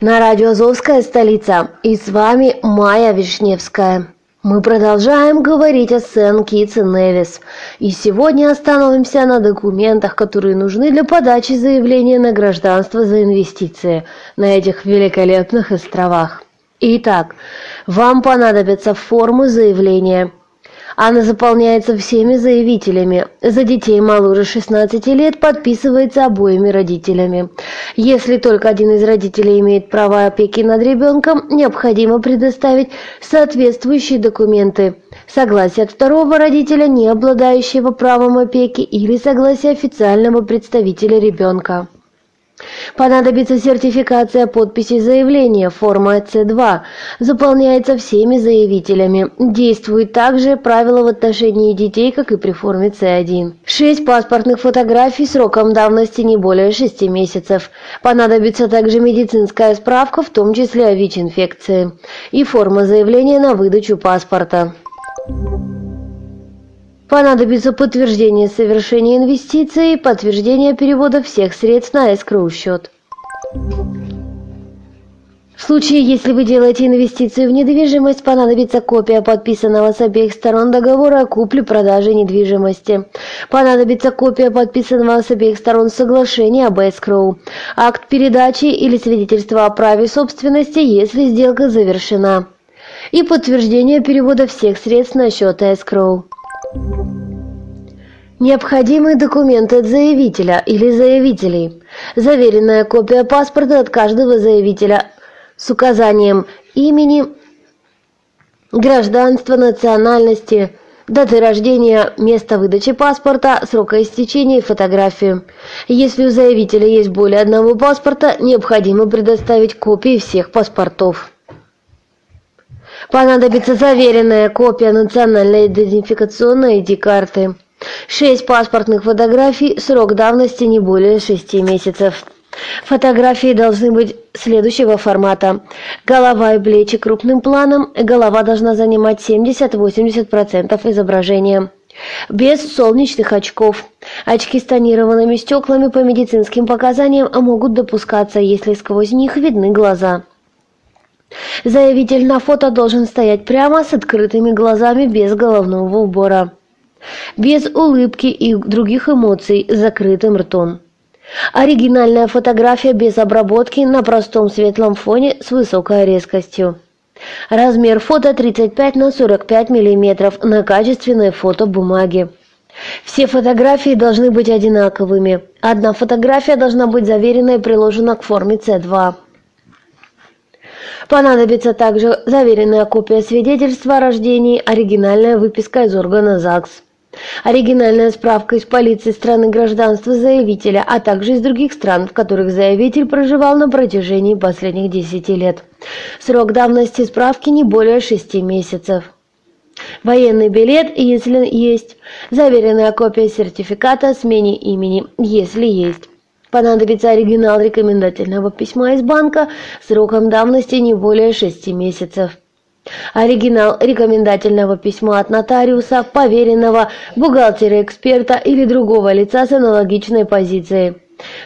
на радио «Азовская столица». И с вами Майя Вишневская. Мы продолжаем говорить о Сен Китс и Невис, и сегодня остановимся на документах, которые нужны для подачи заявления на гражданство за инвестиции на этих великолепных островах. Итак, вам понадобятся формы заявления – она заполняется всеми заявителями. За детей моложе 16 лет подписывается обоими родителями. Если только один из родителей имеет право опеки над ребенком, необходимо предоставить соответствующие документы. Согласие от второго родителя, не обладающего правом опеки, или согласие официального представителя ребенка. Понадобится сертификация подписи заявления, форма С2, заполняется всеми заявителями. Действует также правило в отношении детей, как и при форме С1. Шесть паспортных фотографий сроком давности не более 6 месяцев. Понадобится также медицинская справка, в том числе о ВИЧ-инфекции. И форма заявления на выдачу паспорта. Понадобится подтверждение совершения инвестиций, подтверждение перевода всех средств на escrow счет. В случае, если вы делаете инвестиции в недвижимость, понадобится копия подписанного с обеих сторон договора о купле-продаже недвижимости. Понадобится копия подписанного с обеих сторон соглашения об escrow, акт передачи или свидетельство о праве собственности, если сделка завершена, и подтверждение перевода всех средств на счет escrow. Необходимые документы от заявителя или заявителей. Заверенная копия паспорта от каждого заявителя с указанием имени, гражданства, национальности, даты рождения, места выдачи паспорта, срока истечения и фотографию. Если у заявителя есть более одного паспорта, необходимо предоставить копии всех паспортов. Понадобится заверенная копия национальной идентификационной ID-карты. Шесть паспортных фотографий, срок давности не более шести месяцев. Фотографии должны быть следующего формата. Голова и плечи крупным планом, голова должна занимать 70-80% изображения. Без солнечных очков. Очки с тонированными стеклами по медицинским показаниям могут допускаться, если сквозь них видны глаза. Заявитель на фото должен стоять прямо с открытыми глазами без головного убора. Без улыбки и других эмоций с закрытым ртом. Оригинальная фотография без обработки на простом светлом фоне с высокой резкостью. Размер фото 35 на 45 мм на качественной фотобумаге. Все фотографии должны быть одинаковыми. Одна фотография должна быть заверена и приложена к форме С2. Понадобится также заверенная копия свидетельства о рождении, оригинальная выписка из органа ЗАГС. Оригинальная справка из полиции страны гражданства заявителя, а также из других стран, в которых заявитель проживал на протяжении последних 10 лет. Срок давности справки не более 6 месяцев. Военный билет, если есть. Заверенная копия сертификата о смене имени, если есть. Понадобится оригинал рекомендательного письма из банка сроком давности не более 6 месяцев. Оригинал рекомендательного письма от нотариуса, поверенного, бухгалтера-эксперта или другого лица с аналогичной позицией.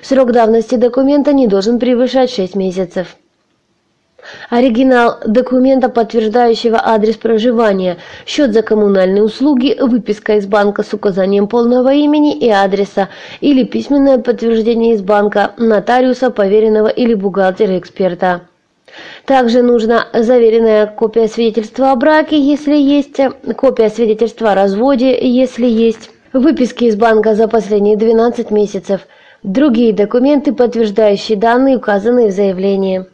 Срок давности документа не должен превышать 6 месяцев. Оригинал документа, подтверждающего адрес проживания, счет за коммунальные услуги, выписка из банка с указанием полного имени и адреса или письменное подтверждение из банка, нотариуса, поверенного или бухгалтера-эксперта. Также нужна заверенная копия свидетельства о браке, если есть, копия свидетельства о разводе, если есть, выписки из банка за последние 12 месяцев, другие документы, подтверждающие данные, указанные в заявлении.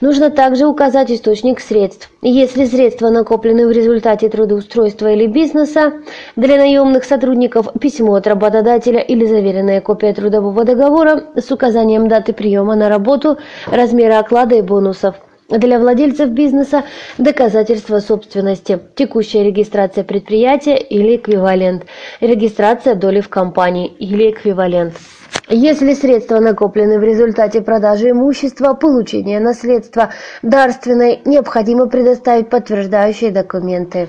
Нужно также указать источник средств. Если средства накоплены в результате трудоустройства или бизнеса, для наемных сотрудников письмо от работодателя или заверенная копия трудового договора с указанием даты приема на работу, размера оклада и бонусов. Для владельцев бизнеса доказательство собственности, текущая регистрация предприятия или эквивалент, регистрация доли в компании или эквивалент. Если средства накоплены в результате продажи имущества, получения наследства, дарственной, необходимо предоставить подтверждающие документы.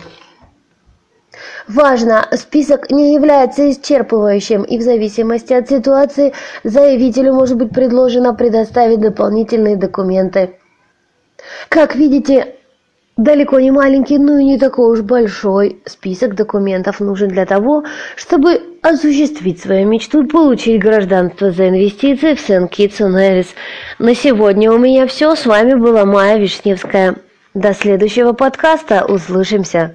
Важно, список не является исчерпывающим, и в зависимости от ситуации заявителю может быть предложено предоставить дополнительные документы. Как видите, далеко не маленький, но и не такой уж большой список документов нужен для того, чтобы осуществить свою мечту и получить гражданство за инвестиции в Сент-Китс и Невис. На сегодня у меня все. С вами была Майя Вишневская. До следующего подкаста. Услышимся.